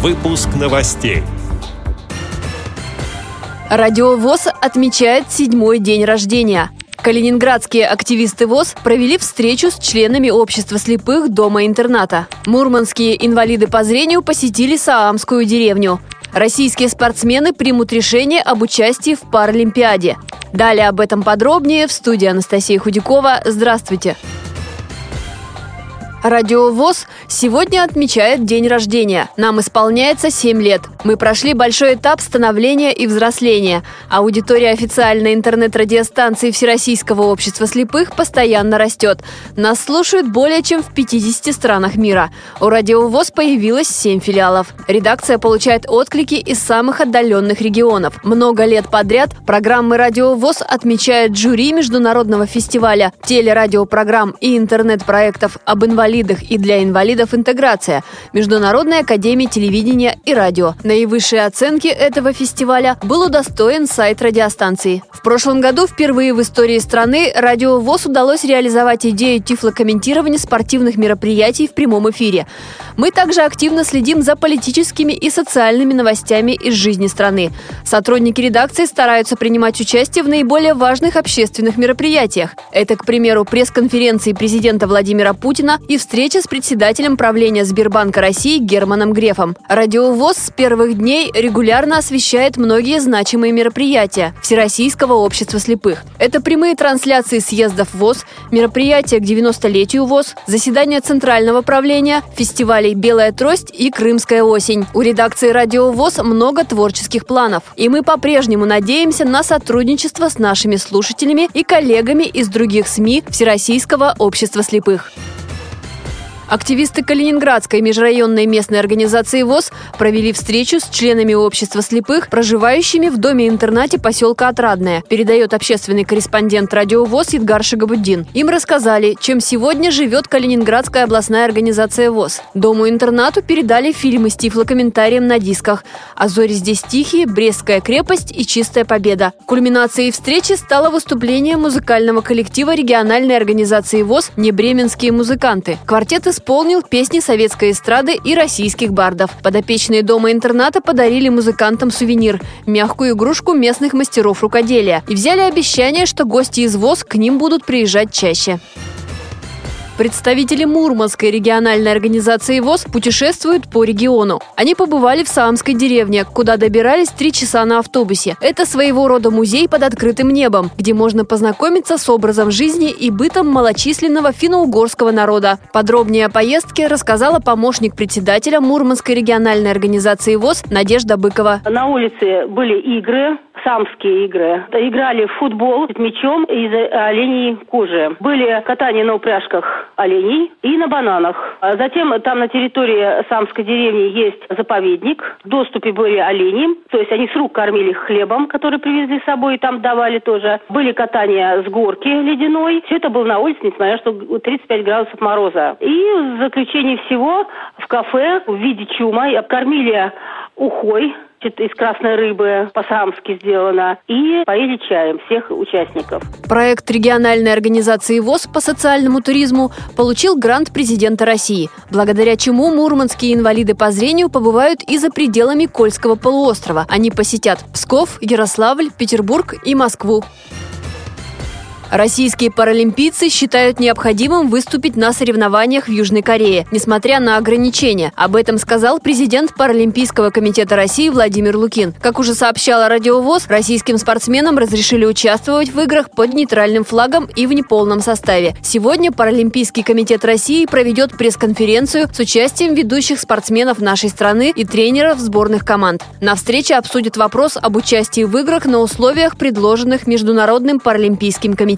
Выпуск новостей. Радио ВОЗ отмечает седьмой день рождения. Калининградские активисты ВОЗ провели встречу с членами общества слепых дома-интерната. Мурманские инвалиды по зрению посетили Саамскую деревню. Российские спортсмены примут решение об участии в Паралимпиаде. Далее об этом подробнее в студии Анастасия Худякова. Здравствуйте! Радио ВОЗ сегодня отмечает день рождения. Нам исполняется 7 лет. Мы прошли большой этап становления и взросления. Аудитория официальной интернет-радиостанции Всероссийского общества слепых постоянно растет. Нас слушают более чем в 50 странах мира. У Радио ВОЗ появилось 7 филиалов. Редакция получает отклики из самых отдаленных регионов. Много лет подряд программы Радио ВОЗ отмечают жюри международного фестиваля телерадиопрограмм и интернет-проектов об инвалидах инвалидах и для инвалидов интеграция Международной академии телевидения и радио. Наивысшие оценки этого фестиваля был удостоен сайт радиостанции. В прошлом году впервые в истории страны радио ВОЗ удалось реализовать идею тифлокомментирования спортивных мероприятий в прямом эфире. Мы также активно следим за политическими и социальными новостями из жизни страны. Сотрудники редакции стараются принимать участие в наиболее важных общественных мероприятиях. Это, к примеру, пресс-конференции президента Владимира Путина и встреча с председателем правления Сбербанка России Германом Грефом. Радиовоз с первых дней регулярно освещает многие значимые мероприятия Всероссийского общества слепых. Это прямые трансляции съездов ВОЗ, мероприятия к 90-летию ВОЗ, заседания Центрального правления, фестивалей «Белая трость» и «Крымская осень». У редакции «Радио ВОЗ» много творческих планов. И мы по-прежнему надеемся на сотрудничество с нашими слушателями и коллегами из других СМИ Всероссийского общества слепых. Активисты Калининградской межрайонной местной организации ВОЗ провели встречу с членами общества слепых, проживающими в доме-интернате поселка Отрадное, передает общественный корреспондент радио ВОЗ Едгар Шагабуддин. Им рассказали, чем сегодня живет Калининградская областная организация ВОЗ. Дому-интернату передали фильмы с тифлокомментарием на дисках «А зори здесь тихие», «Брестская крепость» и «Чистая победа». Кульминацией встречи стало выступление музыкального коллектива региональной организации ВОЗ «Небременские музыканты». Квартет исполнил песни советской эстрады и российских бардов. Подопечные дома-интерната подарили музыкантам сувенир – мягкую игрушку местных мастеров рукоделия. И взяли обещание, что гости из ВОЗ к ним будут приезжать чаще. Представители Мурманской региональной организации ВОЗ путешествуют по региону. Они побывали в Саамской деревне, куда добирались три часа на автобусе. Это своего рода музей под открытым небом, где можно познакомиться с образом жизни и бытом малочисленного финно-угорского народа. Подробнее о поездке рассказала помощник председателя Мурманской региональной организации ВОЗ Надежда Быкова. На улице были игры, самские игры. Играли в футбол с мячом из оленей кожи. Были катания на упряжках оленей и на бананах. А затем там на территории Самской деревни есть заповедник. В доступе были олени. То есть они с рук кормили хлебом, который привезли с собой и там давали тоже. Были катания с горки ледяной. Все это было на улице, несмотря на что 35 градусов мороза. И в заключение всего в кафе в виде чума обкормили ухой из красной рыбы по-самски сделано. И поели чаем всех участников. Проект региональной организации ВОЗ по социальному туризму получил грант президента России, благодаря чему мурманские инвалиды по зрению побывают и за пределами Кольского полуострова. Они посетят Псков, Ярославль, Петербург и Москву. Российские паралимпийцы считают необходимым выступить на соревнованиях в Южной Корее, несмотря на ограничения. Об этом сказал президент Паралимпийского комитета России Владимир Лукин. Как уже сообщала Радиовоз, российским спортсменам разрешили участвовать в играх под нейтральным флагом и в неполном составе. Сегодня Паралимпийский комитет России проведет пресс-конференцию с участием ведущих спортсменов нашей страны и тренеров сборных команд. На встрече обсудят вопрос об участии в играх на условиях, предложенных Международным паралимпийским комитетом